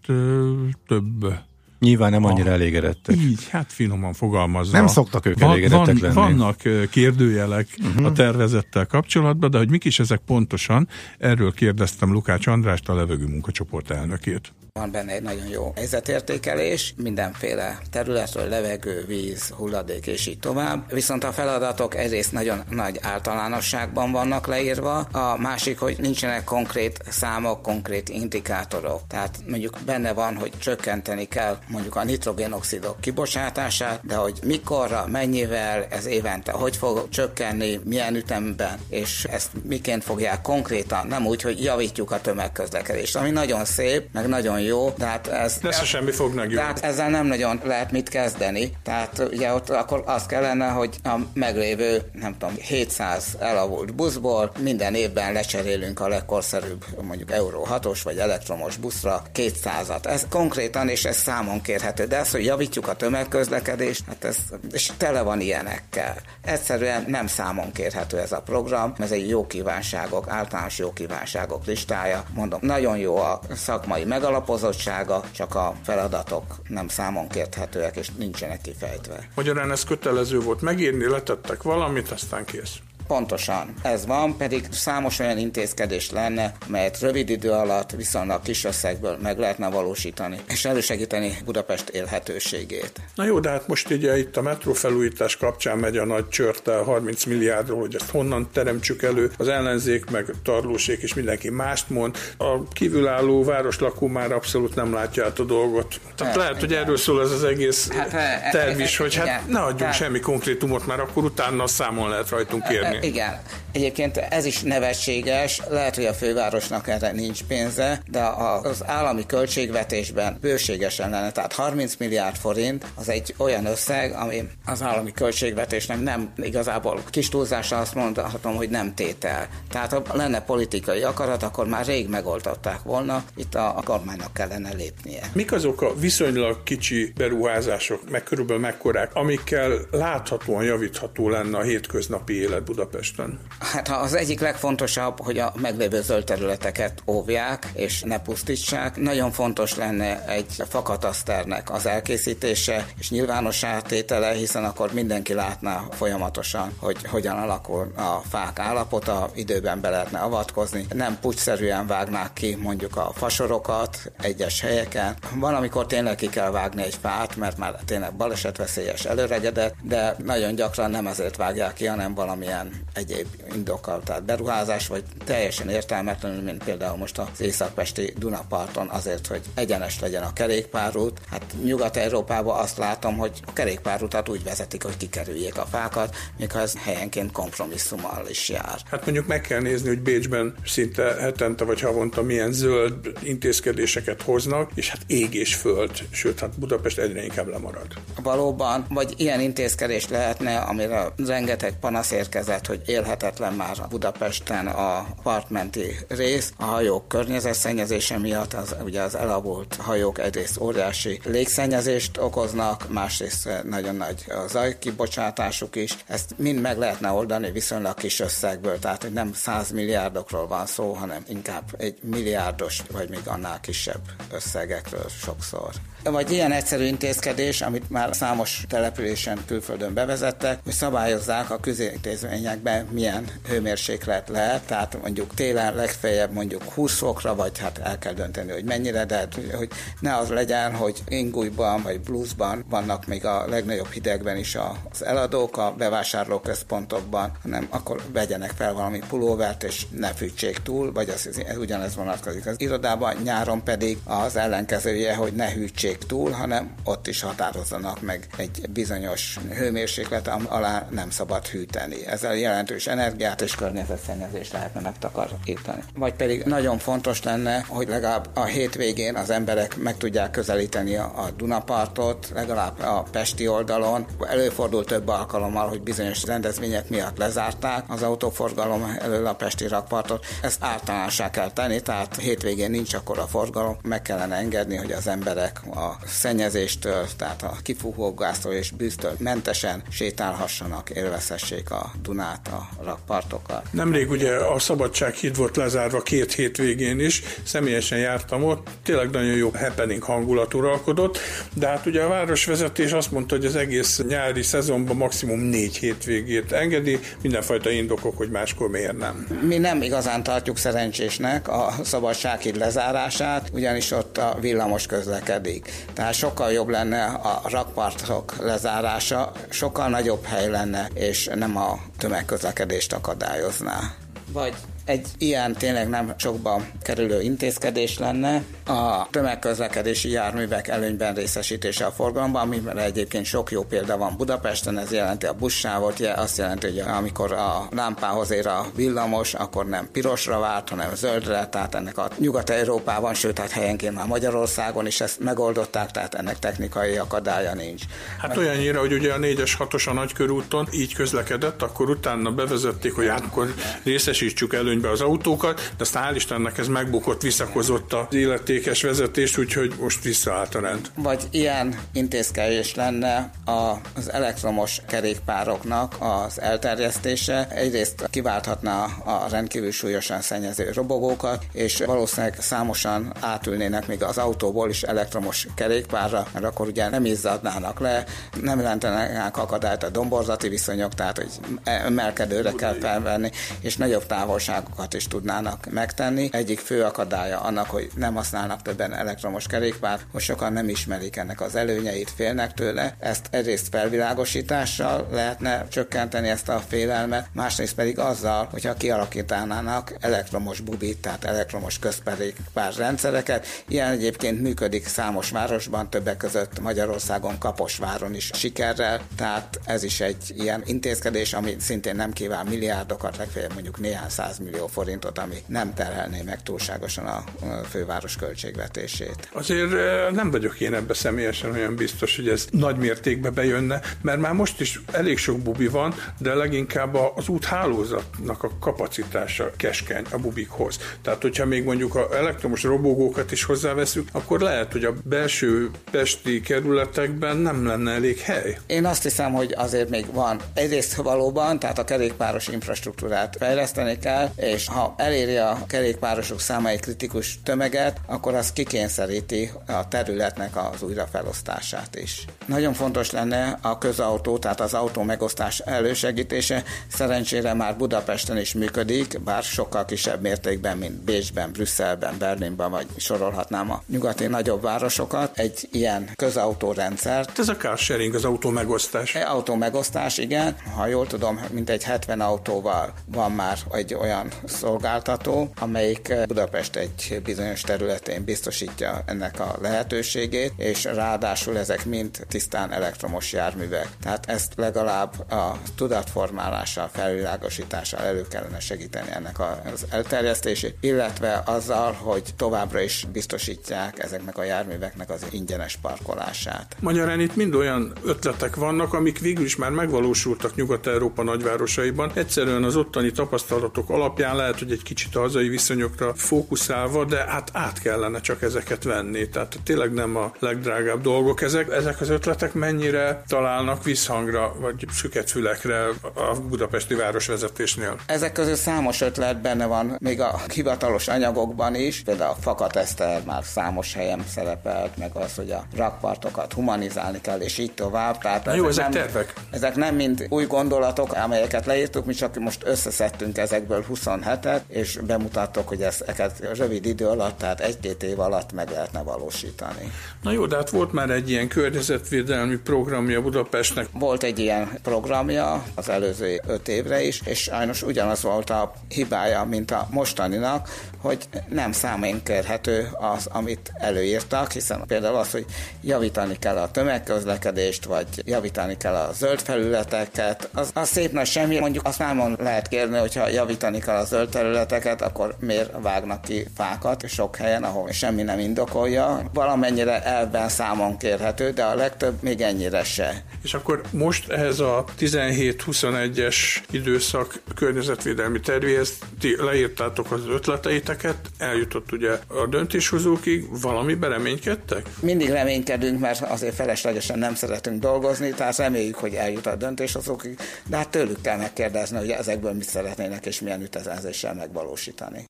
több Nyilván nem annyira elégedettek. így, hát finoman fogalmazva. Nem szoktak ők Van- elégedettek van, lenni. Vannak kérdőjelek uh-huh. a tervezettel kapcsolatban, de hogy mik is ezek pontosan, erről kérdeztem Lukács Andrást, a levegő munkacsoport elnökét. Van benne egy nagyon jó helyzetértékelés, mindenféle területről, levegő, víz, hulladék és így tovább. Viszont a feladatok egyrészt nagyon nagy általánosságban vannak leírva, a másik, hogy nincsenek konkrét számok, konkrét indikátorok. Tehát mondjuk benne van, hogy csökkenteni kell mondjuk a nitrogénoxidok kibocsátását, de hogy mikorra, mennyivel, ez évente hogy fog csökkenni, milyen ütemben, és ezt miként fogják konkrétan, nem úgy, hogy javítjuk a tömegközlekedést, ami nagyon szép, meg nagyon jó, de hát ez... Lesz semmi fog de megjönni. hát ezzel nem nagyon lehet mit kezdeni. Tehát ugye ott akkor az kellene, hogy a meglévő, nem tudom, 700 elavult buszból minden évben lecserélünk a legkorszerűbb, mondjuk Euró 6-os vagy elektromos buszra 200-at. Ez konkrétan és ez számon kérhető. De ez, hogy javítjuk a tömegközlekedést, hát ez, és tele van ilyenekkel. Egyszerűen nem számon kérhető ez a program, ez egy jó kívánságok, általános jó kívánságok listája. Mondom, nagyon jó a szakmai megalapozottsága, csak a feladatok nem számon kérhetőek és nincsenek kifejtve. Magyarán ez kötelező volt megírni, letettek valamit, aztán kész. Pontosan, ez van, pedig számos olyan intézkedés lenne, melyet rövid idő alatt viszonylag kis összegből meg lehetne valósítani, és elősegíteni Budapest élhetőségét. Na jó, de hát most ugye itt a metró felújítás kapcsán megy a nagy csörte 30 milliárdról, hogy ezt honnan teremtsük elő. Az ellenzék, meg tarlósék és mindenki mást mond. A kívülálló városlakó már abszolút nem látja át a dolgot. Tehát Hát, lehet, hogy igen. erről szól ez az egész Hát, e- e- terv is, e- hogy hát ne adjunk semmi konkrétumot, mert akkor utána számon lehet rajtunk kérni. Igen. Egyébként ez is nevetséges, lehet, hogy a fővárosnak erre nincs pénze, de az állami költségvetésben bőségesen lenne, tehát 30 milliárd forint az egy olyan összeg, ami az állami költségvetésnek nem igazából kis túlzással azt mondhatom, hogy nem tétel. Tehát ha lenne politikai akarat, akkor már rég megoldották volna, itt a kormánynak kellene lépnie. Mik azok a viszonylag kicsi beruházások, meg körülbelül mekkorák, amikkel láthatóan javítható lenne a hétköznapi élet Budapesten? Hát ha az egyik legfontosabb, hogy a meglévő zöld területeket óvják és ne pusztítsák. Nagyon fontos lenne egy fakataszternek az elkészítése és nyilvános átétele, hiszen akkor mindenki látná folyamatosan, hogy hogyan alakul a fák állapota, időben be lehetne avatkozni. Nem pucsszerűen vágnák ki mondjuk a fasorokat egyes helyeken. Van, amikor tényleg ki kell vágni egy fát, mert már tényleg balesetveszélyes előregedett, de nagyon gyakran nem ezért vágják ki, hanem valamilyen egyéb indokkal, tehát beruházás, vagy teljesen értelmetlenül, mint például most az északpesti Dunaparton azért, hogy egyenes legyen a kerékpárút. Hát Nyugat-Európában azt látom, hogy a kerékpárutat úgy vezetik, hogy kikerüljék a fákat, ha ez helyenként kompromisszummal is jár. Hát mondjuk meg kell nézni, hogy Bécsben szinte hetente vagy havonta milyen zöld intézkedéseket hoznak, és hát ég és föld, sőt, hát Budapest egyre inkább lemarad. Valóban, vagy ilyen intézkedés lehetne, amire rengeteg panasz érkezett, hogy élhetetlen már Budapesten a partmenti rész, a hajók környezetszennyezése miatt, az, ugye az elavult hajók egyrészt óriási légszennyezést okoznak, másrészt nagyon nagy a zajkibocsátásuk is. Ezt mind meg lehetne oldani viszonylag kis összegből, tehát hogy nem 100 milliárdokról van szó, hanem inkább egy milliárdos, vagy még annál kisebb összegekről sokszor. Vagy ilyen egyszerű intézkedés, amit már számos településen külföldön bevezettek, hogy szabályozzák a közintézményekben milyen hőmérséklet lehet, tehát mondjuk télen legfeljebb mondjuk 20 fokra, vagy hát el kell dönteni, hogy mennyire, de hát, hogy ne az legyen, hogy ingújban vagy bluesban vannak még a legnagyobb hidegben is az eladók a bevásárlóközpontokban, hanem akkor vegyenek fel valami pulóvert, és ne fűtsék túl, vagy az, ez ugyanez vonatkozik az irodában, nyáron pedig az ellenkezője, hogy ne hűtsék túl, hanem ott is határozzanak meg egy bizonyos hőmérséklet, alá nem szabad hűteni. Ezzel jelentős energiát és környezetszennyezést lehetne megtakarítani. Vagy pedig nagyon fontos lenne, hogy legalább a hétvégén az emberek meg tudják közelíteni a Dunapartot, legalább a Pesti oldalon. Előfordult több alkalommal, hogy bizonyos rendezvények miatt lezárták az autóforgalom elől a Pesti rakpartot. Ezt általánosá kell tenni, tehát hétvégén nincs akkor a forgalom, meg kellene engedni, hogy az emberek szennyezéstől, tehát a kifúvógásztól és bűztől mentesen sétálhassanak, élvezhessék a Dunát, a rakpartokat. Nemrég ugye a Szabadsághíd volt lezárva két hétvégén is, személyesen jártam ott, tényleg nagyon jó happening hangulat uralkodott, de hát ugye a városvezetés azt mondta, hogy az egész nyári szezonban maximum négy hétvégét engedi, mindenfajta indokok, hogy máskor miért nem. Mi nem igazán tartjuk szerencsésnek a Szabadsághíd lezárását, ugyanis ott a villamos közlekedik. Tehát sokkal jobb lenne a rakpartok lezárása, sokkal nagyobb hely lenne, és nem a tömegközlekedést akadályozná. Vagy egy ilyen tényleg nem sokba kerülő intézkedés lenne a tömegközlekedési járművek előnyben részesítése a forgalomban, amire egyébként sok jó példa van Budapesten, ez jelenti a buszsávot, azt jelenti, hogy amikor a lámpához ér a villamos, akkor nem pirosra vált, hanem zöldre, tehát ennek a Nyugat-Európában, sőt, hát helyenként már Magyarországon is ezt megoldották, tehát ennek technikai akadálya nincs. Hát olyannyira, hogy ugye a 4-es 6-os a nagykörúton így közlekedett, akkor utána bevezették, hogy hát akkor részesítsük előny előnybe az autókat, de aztán hál' Istennek ez megbukott, visszakozott az illetékes vezetés, úgyhogy most visszaállt a rend. Vagy ilyen intézkedés lenne az elektromos kerékpároknak az elterjesztése. Egyrészt kiválthatná a rendkívül súlyosan szennyező robogókat, és valószínűleg számosan átülnének még az autóból is elektromos kerékpárra, mert akkor ugye nem izzadnának le, nem jelentenek akadályt a domborzati viszonyok, tehát hogy emelkedőre kell felvenni, és nagyobb távolság távokat is tudnának megtenni. Egyik fő akadálya annak, hogy nem használnak többen elektromos kerékpárt, hogy sokan nem ismerik ennek az előnyeit, félnek tőle. Ezt egyrészt felvilágosítással lehetne csökkenteni ezt a félelmet, másrészt pedig azzal, hogyha kialakítanának elektromos bubit, tehát elektromos közkerékpár rendszereket. Ilyen egyébként működik számos városban, többek között Magyarországon, Kaposváron is sikerrel, tehát ez is egy ilyen intézkedés, ami szintén nem kíván milliárdokat, legfeljebb mondjuk néhány százmillió millió forintot, ami nem terhelné meg túlságosan a főváros költségvetését. Azért nem vagyok én ebbe személyesen olyan biztos, hogy ez nagy mértékben bejönne, mert már most is elég sok bubi van, de leginkább az úthálózatnak a kapacitása keskeny a bubikhoz. Tehát, hogyha még mondjuk a elektromos robogókat is hozzáveszünk, akkor lehet, hogy a belső pesti kerületekben nem lenne elég hely. Én azt hiszem, hogy azért még van. Egyrészt valóban, tehát a kerékpáros infrastruktúrát fejleszteni kell, és ha eléri a kerékpárosok száma egy kritikus tömeget, akkor az kikényszeríti a területnek az újrafelosztását is. Nagyon fontos lenne a közautó, tehát az autó megosztás elősegítése. Szerencsére már Budapesten is működik, bár sokkal kisebb mértékben, mint Bécsben, Brüsszelben, Berlinben, vagy sorolhatnám a nyugati nagyobb városokat. Egy ilyen közautórendszert. Ez a car sharing, az autó megosztás. Autó megosztás, igen. Ha jól tudom, mint egy 70 autóval van már egy olyan szolgáltató, amelyik eh, Budapest egy bizonyos területén biztosítja ennek a lehetőségét, és ráadásul ezek mind tisztán elektromos járművek. Tehát ezt legalább a tudatformálással, felvilágosítással elő kellene segíteni ennek az elterjesztését, illetve azzal, hogy továbbra is biztosítják ezeknek a járműveknek az ingyenes parkolását. Magyarán itt mind olyan ötletek vannak, amik végül is már megvalósultak Nyugat-Európa nagyvárosaiban. Egyszerűen az ottani tapasztalatok alapján alapján lehet, hogy egy kicsit a hazai viszonyokra fókuszálva, de hát át kellene csak ezeket venni. Tehát tényleg nem a legdrágább dolgok ezek. Ezek az ötletek mennyire találnak visszhangra, vagy süketfülekre a budapesti városvezetésnél? Ezek közül számos ötlet benne van, még a hivatalos anyagokban is, például a fakateszter már számos helyen szerepelt, meg az, hogy a rakpartokat humanizálni kell, és így tovább. Tehát Na jó, ezek nem, tervek. Ezek nem mind új gondolatok, amelyeket leírtuk, mi csak most összeszedtünk ezekből 27-et, és bemutattok, hogy ezeket rövid idő alatt, tehát egy-két év alatt meg lehetne valósítani. Na jó, de hát volt már egy ilyen környezetvédelmi programja Budapestnek. Volt egy ilyen programja az előző öt évre is, és sajnos ugyanaz volt a hibája, mint a mostaninak, hogy nem száménkérhető az, amit előírtak, hiszen például az, hogy javítani kell a tömegközlekedést, vagy javítani kell a zöld felületeket, az, az szép nagy semmi. Mondjuk azt már lehet kérni, hogyha javítani kell a zöld területeket, akkor miért vágnak ki fákat sok helyen, ahol semmi nem indokolja. Valamennyire elben számon kérhető, de a legtöbb még ennyire se. És akkor most ehhez a 17-21-es időszak környezetvédelmi tervéhez ti leírtátok az ötleteiteket, eljutott ugye a döntéshozókig, valami reménykedtek? Mindig reménykedünk, mert azért feleslegesen nem szeretünk dolgozni, tehát reméljük, hogy eljut a döntéshozókig, de hát tőlük kell megkérdezni, hogy ezekből mit szeretnének és milyen ütezéssel megvalósítani.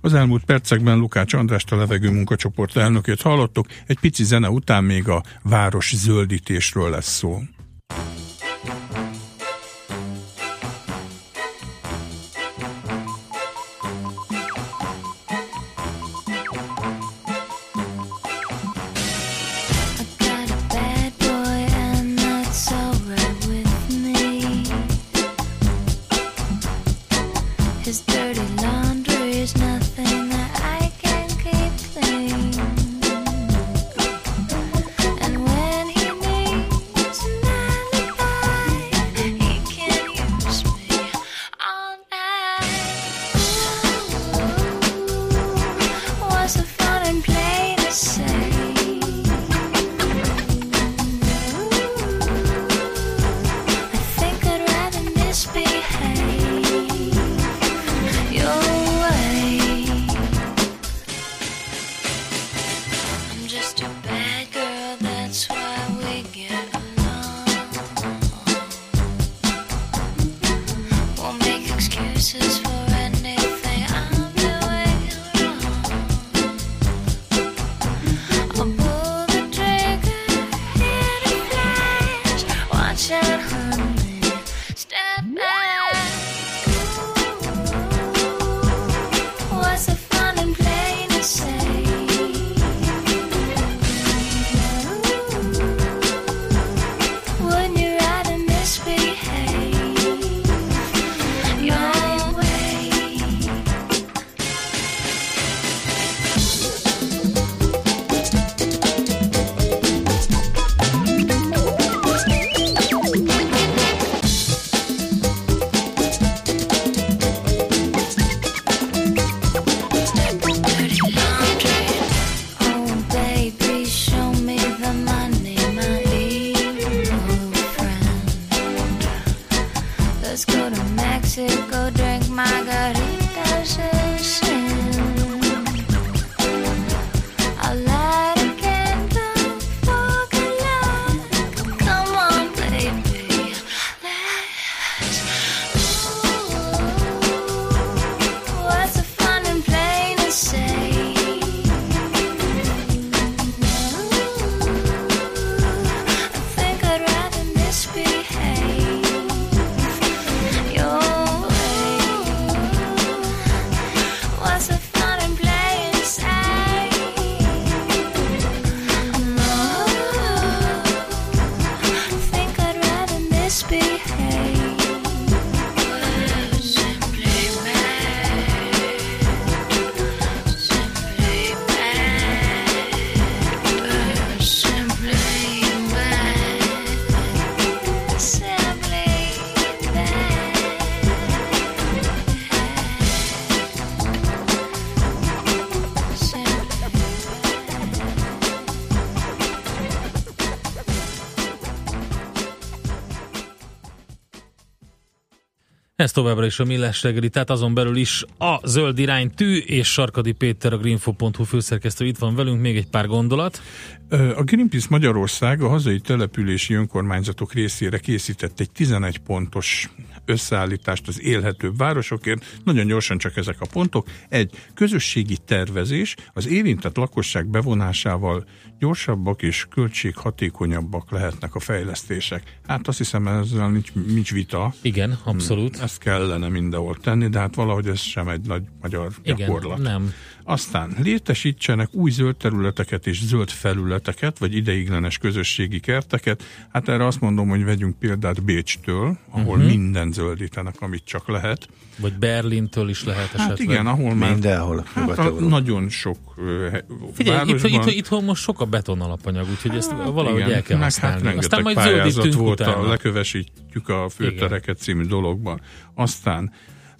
Az elmúlt percekben Lukács Andrást a levegő munkacsoport elnökét hallottuk, egy pici zene után még a város zöldítésről lesz szó. Ez továbbra is a Millás reggeli, tehát azon belül is a zöld irány tű, és Sarkadi Péter, a greenfo.hu főszerkesztő itt van velünk, még egy pár gondolat. A Greenpeace Magyarország a hazai települési önkormányzatok részére készített egy 11 pontos összeállítást az élhetőbb városokért. Nagyon gyorsan csak ezek a pontok. Egy közösségi tervezés az érintett lakosság bevonásával gyorsabbak és költséghatékonyabbak lehetnek a fejlesztések. Hát azt hiszem ezzel nincs, nincs vita. Igen, abszolút. Hmm, ezt kellene mindenhol tenni, de hát valahogy ez sem egy nagy magyar Igen, gyakorlat. nem. Aztán létesítsenek új zöld területeket és zöld felületeket, vagy ideiglenes közösségi kerteket. Hát erre azt mondom, hogy vegyünk példát Bécstől, ahol uh-huh. minden zöldítenek, amit csak lehet. Vagy Berlintől is lehet esetleg. Hát igen, ahol már... Mindenhol. Hát a, nagyon sok uh, Figyelj, városban... itt, itt, itthon most sok a beton alapanyag, úgyhogy ezt hát valahogy igen, el kell meg használni. Hát Aztán majd pályázat volt utána. a lekövesítjük a főtereket című dologban. Aztán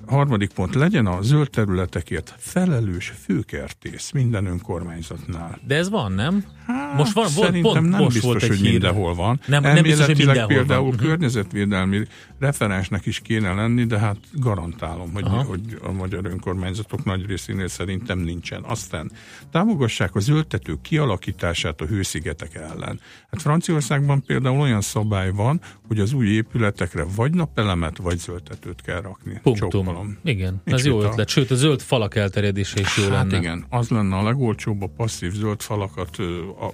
harmadik pont, legyen a zöld területekért felelős főkertész minden önkormányzatnál. De ez van, nem? Hát, most van, volt, szerintem pont, nem most biztos, volt egy hogy hír. mindenhol van. Nem, nem biztos, hogy mindenhol például van. Mhm. környezetvédelmi referensnek is kéne lenni, de hát garantálom, hogy, Aha. hogy a magyar önkormányzatok nagy részénél szerintem nincsen. Aztán támogassák a zöldtetők kialakítását a hőszigetek ellen. Hát Franciaországban például olyan szabály van, hogy az új épületekre vagy napelemet, vagy zöldtetőt kell rakni. Punktum. Igen, Nincs ez jó vita. ötlet. Sőt, a zöld falak elterjedése is jó Hát lenne. igen, az lenne a legolcsóbb, a passzív zöld falakat a,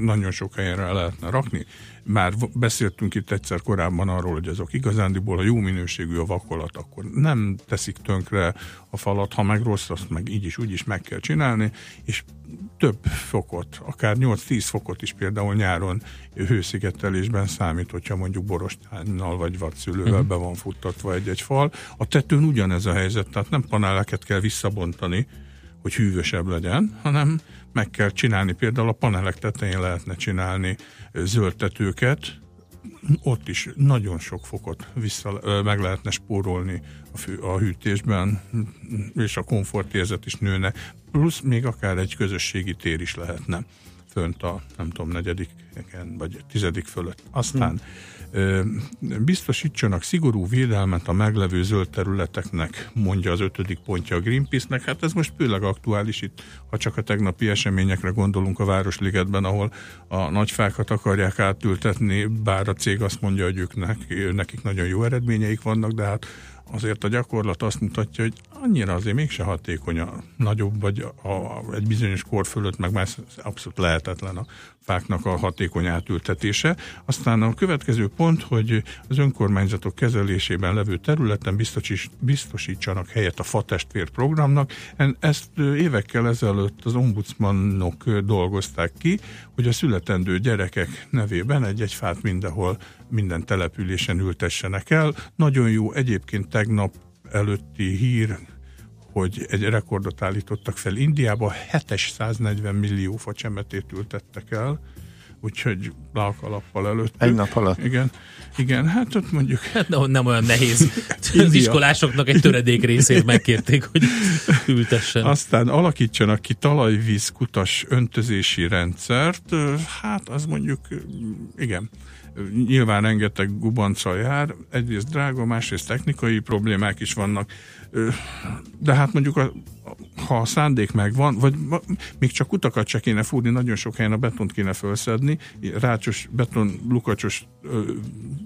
nagyon sok helyre lehetne rakni. Már beszéltünk itt egyszer korábban arról, hogy azok igazándiból a jó minőségű a vakolat, akkor nem teszik tönkre a falat, ha meg rossz, azt meg így is, úgy is meg kell csinálni, és több fokot, akár 8-10 fokot is például nyáron hőszigetelésben számít, hogyha mondjuk borostánnal vagy vadszülővel Mhm. be van futtatva egy-egy fal. A tetőn ugyanez a helyzet, tehát nem paneleket kell visszabontani, hogy hűvösebb legyen, hanem meg kell csinálni, például a panelek tetején lehetne csinálni ö, zöld tetőket, ott is nagyon sok fokot vissza, meg lehetne spórolni a, fű, a hűtésben, és a komfortérzet is nőne, plusz még akár egy közösségi tér is lehetne fönt a, nem tudom, negyediken vagy tizedik fölött. Aztán ö, biztosítsanak szigorú védelmet a meglevő zöld területeknek, mondja az ötödik pontja a Greenpeace-nek. Hát ez most főleg aktuális itt, ha csak a tegnapi eseményekre gondolunk a Városligetben, ahol a nagyfákat akarják átültetni, bár a cég azt mondja, hogy ők nek- nekik nagyon jó eredményeik vannak, de hát azért a gyakorlat azt mutatja, hogy annyira azért mégse hatékony a nagyobb, vagy a, a, egy bizonyos kor fölött, meg már abszolút lehetetlen a fáknak a hatékony átültetése. Aztán a következő pont, hogy az önkormányzatok kezelésében levő területen biztosíts, biztosítsanak helyet a fatestvér programnak. Ezt évekkel ezelőtt az ombudsmanok dolgozták ki, hogy a születendő gyerekek nevében egy-egy fát mindenhol, minden településen ültessenek el. Nagyon jó egyébként tegnap előtti hír, hogy egy rekordot állítottak fel Indiába, 740 millió facsemetét ültettek el, úgyhogy lákalappal előtt. Egy nap alatt? Igen, igen, hát ott mondjuk... Hát nem, nem olyan nehéz. (laughs) Az iskolásoknak egy töredék részét megkérték, hogy ültessen. Aztán alakítsanak ki talajvíz kutas öntözési rendszert, hát az mondjuk, igen, nyilván rengeteg gubanca jár, egyrészt drága, másrészt technikai problémák is vannak, de hát mondjuk a, ha a szándék megvan, vagy még csak kutakat se kéne fúrni, nagyon sok helyen a betont kéne felszedni, rácsos beton, lukacsos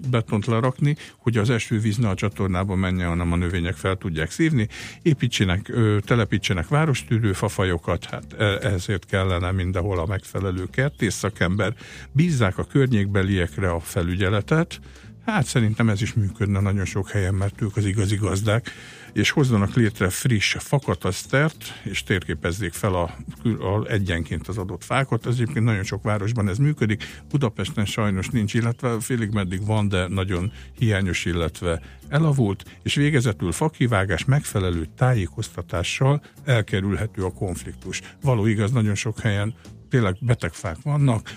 betont lerakni, hogy az esővíz ne a csatornába menjen, hanem a növények fel tudják szívni. Építsenek, telepítsenek várostűrő fafajokat, hát e- ezért kellene mindenhol a megfelelő kertész szakember. Bízzák a környékbeliekre a felügyeletet, Hát szerintem ez is működne nagyon sok helyen, mert ők az igazi gazdák, és hozzanak létre friss fakatasztert, és térképezzék fel a, a egyenként az adott fákat. Ez egyébként nagyon sok városban ez működik, Budapesten sajnos nincs, illetve félig meddig van, de nagyon hiányos, illetve elavult, és végezetül fakivágás megfelelő tájékoztatással elkerülhető a konfliktus. Való igaz, nagyon sok helyen tényleg betegfák vannak,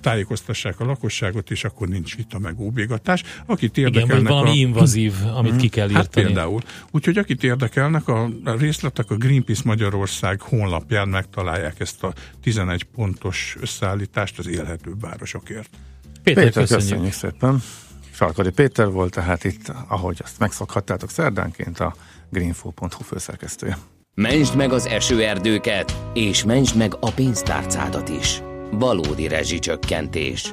tájékoztassák a lakosságot, és akkor nincs vita meg óbégatás. Akit Igen, érdekelnek vagy valami a... invazív, amit Mhm. ki kell Hát írtani. például. Úgyhogy akit érdekelnek, a a részletek a Greenpeace Magyarország honlapján megtalálják ezt a 11 pontos összeállítást az élhetőbb városokért. Péter, Péter, köszönjük. köszönjük szépen. Sarkadi Péter volt, tehát itt, ahogy azt megszokhattátok szerdánként, a greenfo.hu főszerkesztője. Mentsd meg az esőerdőket, és mentsd meg a pénztárcádat is. Valódi rezsicsökkentés.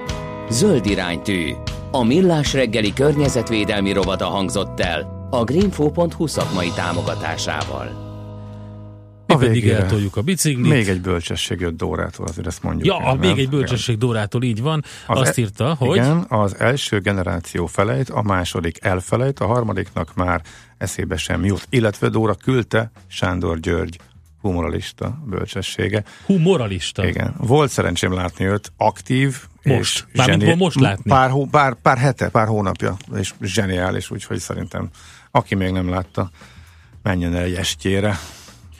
Zöld iránytű. A millás reggeli környezetvédelmi rovata hangzott el a greenfo.hu szakmai támogatásával. Mi pedig eltoljuk a biciklit. Még egy bölcsesség jött Dórától, azért ezt mondjuk. Ja, el, még egy bölcsesség Dórától, így van. Az Azt e- írta, hogy... Igen, az első generáció felejt, a második elfelejt, a harmadiknak már eszébe sem jut. Illetve Dóra küldte Sándor György humoralista bölcsessége. Humoralista? Igen. Volt szerencsém látni őt aktív. Most? Zseni... most látni? Pár, hó, pár, pár hete, pár hónapja, és zseniális, úgyhogy szerintem aki még nem látta, menjen el egy estjére.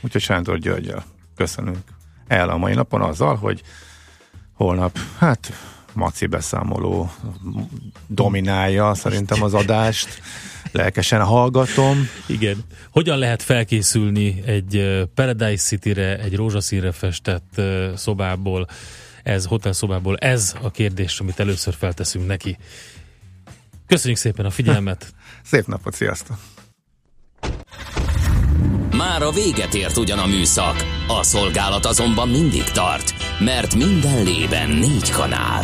Úgyhogy Sándor Györgyel köszönünk el a mai napon azzal, hogy holnap, hát maci beszámoló dominálja szerintem az adást. Lelkesen hallgatom. Igen. Hogyan lehet felkészülni egy Paradise City-re, egy rózsaszínre festett szobából, ez hotelszobából? Ez a kérdés, amit először felteszünk neki. Köszönjük szépen a figyelmet. (laughs) Szép napot, sziasztok! Már a véget ért ugyan a műszak, a szolgálat azonban mindig tart, mert minden lében négy kanál.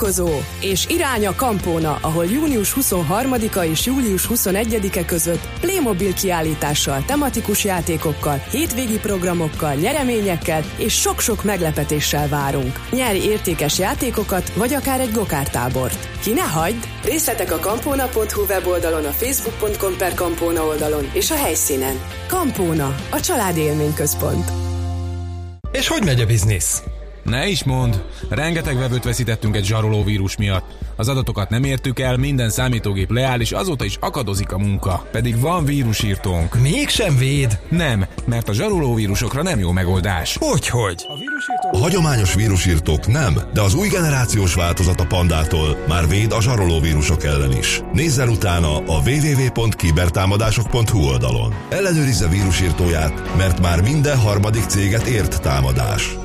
Sorakozó és irány a Kampóna, ahol június 23-a és július 21-e között Playmobil kiállítással, tematikus játékokkal, hétvégi programokkal, nyereményekkel és sok-sok meglepetéssel várunk. Nyeri értékes játékokat, vagy akár egy gokártábort. Ki ne hagyd! Részletek a kampóna.hu weboldalon, a facebook.com per kampóna oldalon és a helyszínen. Kampóna, a család élményközpont. És hogy megy a biznisz? Ne is mond, rengeteg vevőt veszítettünk egy zsaroló vírus miatt. Az adatokat nem értük el, minden számítógép leáll, és azóta is akadozik a munka. Pedig van vírusírtónk. Mégsem véd? Nem, mert a zsaroló vírusokra nem jó megoldás. Hogyhogy? A, vírusírtók... a hagyományos vírusírtók nem, de az új generációs változat a pandától már véd a zsaroló vírusok ellen is. Nézzen utána a www.kibertámadások.hu oldalon. Ellenőrizze vírusírtóját, mert már minden harmadik céget ért támadás.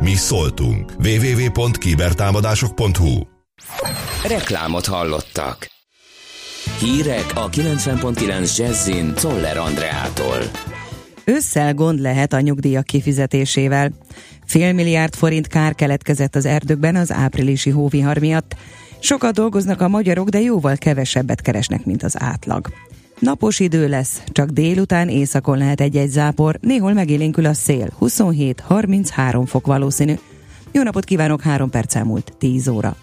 Mi szóltunk. www.kibertámadások.hu Reklámot hallottak. Hírek a 90.9 Jazzin Toller Andreától. Ősszel gond lehet a nyugdíjak kifizetésével. Fél milliárd forint kár keletkezett az erdőkben az áprilisi hóvihar miatt. Sokat dolgoznak a magyarok, de jóval kevesebbet keresnek, mint az átlag. Napos idő lesz, csak délután északon lehet egy-egy zápor, néhol megélénkül a szél, 27-33 fok valószínű. Jó napot kívánok, 3 perc elmúlt, 10 óra.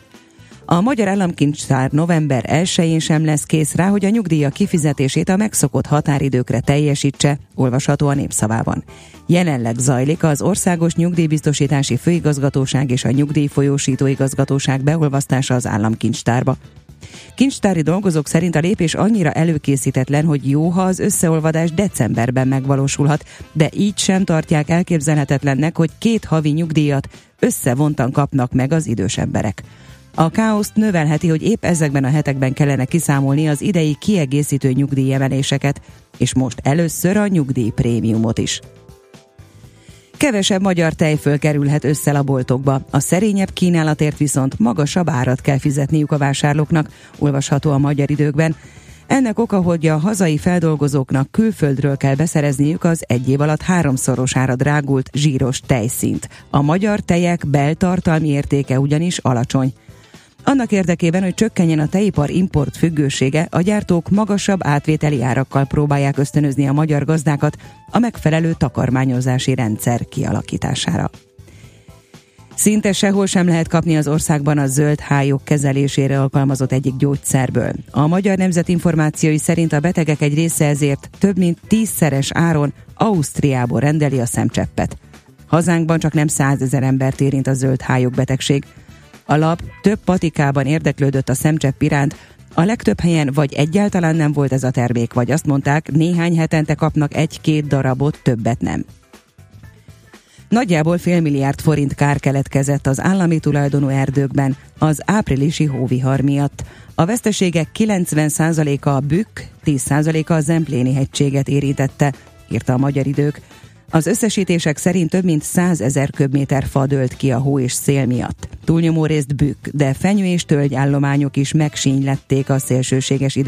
A Magyar Államkincstár november 1-én sem lesz kész rá, hogy a nyugdíja kifizetését a megszokott határidőkre teljesítse, olvasható a népszavában. Jelenleg zajlik az Országos Nyugdíjbiztosítási Főigazgatóság és a Nyugdíjfolyósító Igazgatóság beolvasztása az Államkincstárba. Kincstári dolgozók szerint a lépés annyira előkészítetlen, hogy jó, ha az összeolvadás decemberben megvalósulhat, de így sem tartják elképzelhetetlennek, hogy két havi nyugdíjat összevontan kapnak meg az idős emberek. A káoszt növelheti, hogy épp ezekben a hetekben kellene kiszámolni az idei kiegészítő nyugdíjemeléseket, és most először a nyugdíjprémiumot is. Kevesebb magyar tejföl kerülhet össze a boltokba. A szerényebb kínálatért viszont magasabb árat kell fizetniük a vásárlóknak, olvasható a magyar időkben. Ennek oka, hogy a hazai feldolgozóknak külföldről kell beszerezniük az egy év alatt háromszorosára drágult zsíros tejszint. A magyar tejek beltartalmi értéke ugyanis alacsony. Annak érdekében, hogy csökkenjen a tejipar import függősége, a gyártók magasabb átvételi árakkal próbálják ösztönözni a magyar gazdákat a megfelelő takarmányozási rendszer kialakítására. Szinte sehol sem lehet kapni az országban a zöld hályok kezelésére alkalmazott egyik gyógyszerből. A Magyar Nemzet információi szerint a betegek egy része ezért több mint tízszeres áron Ausztriából rendeli a szemcseppet. Hazánkban csak nem százezer embert érint a zöld hályok betegség. A lap több patikában érdeklődött a szemcsepp iránt, a legtöbb helyen vagy egyáltalán nem volt ez a termék, vagy azt mondták, néhány hetente kapnak egy-két darabot, többet nem. Nagyjából fél milliárd forint kár keletkezett az állami tulajdonú erdőkben az áprilisi hóvihar miatt. A veszteségek 90%-a a Bükk, 10%-a a Zempléni hegységet érintette, írta a Magyar Idők. Az összesítések szerint több mint 100 ezer köbméter fa dőlt ki a hó és szél miatt. Túlnyomó részt bükk, de fenyő és tölgyállományok is megsínylették a szélsőséges idő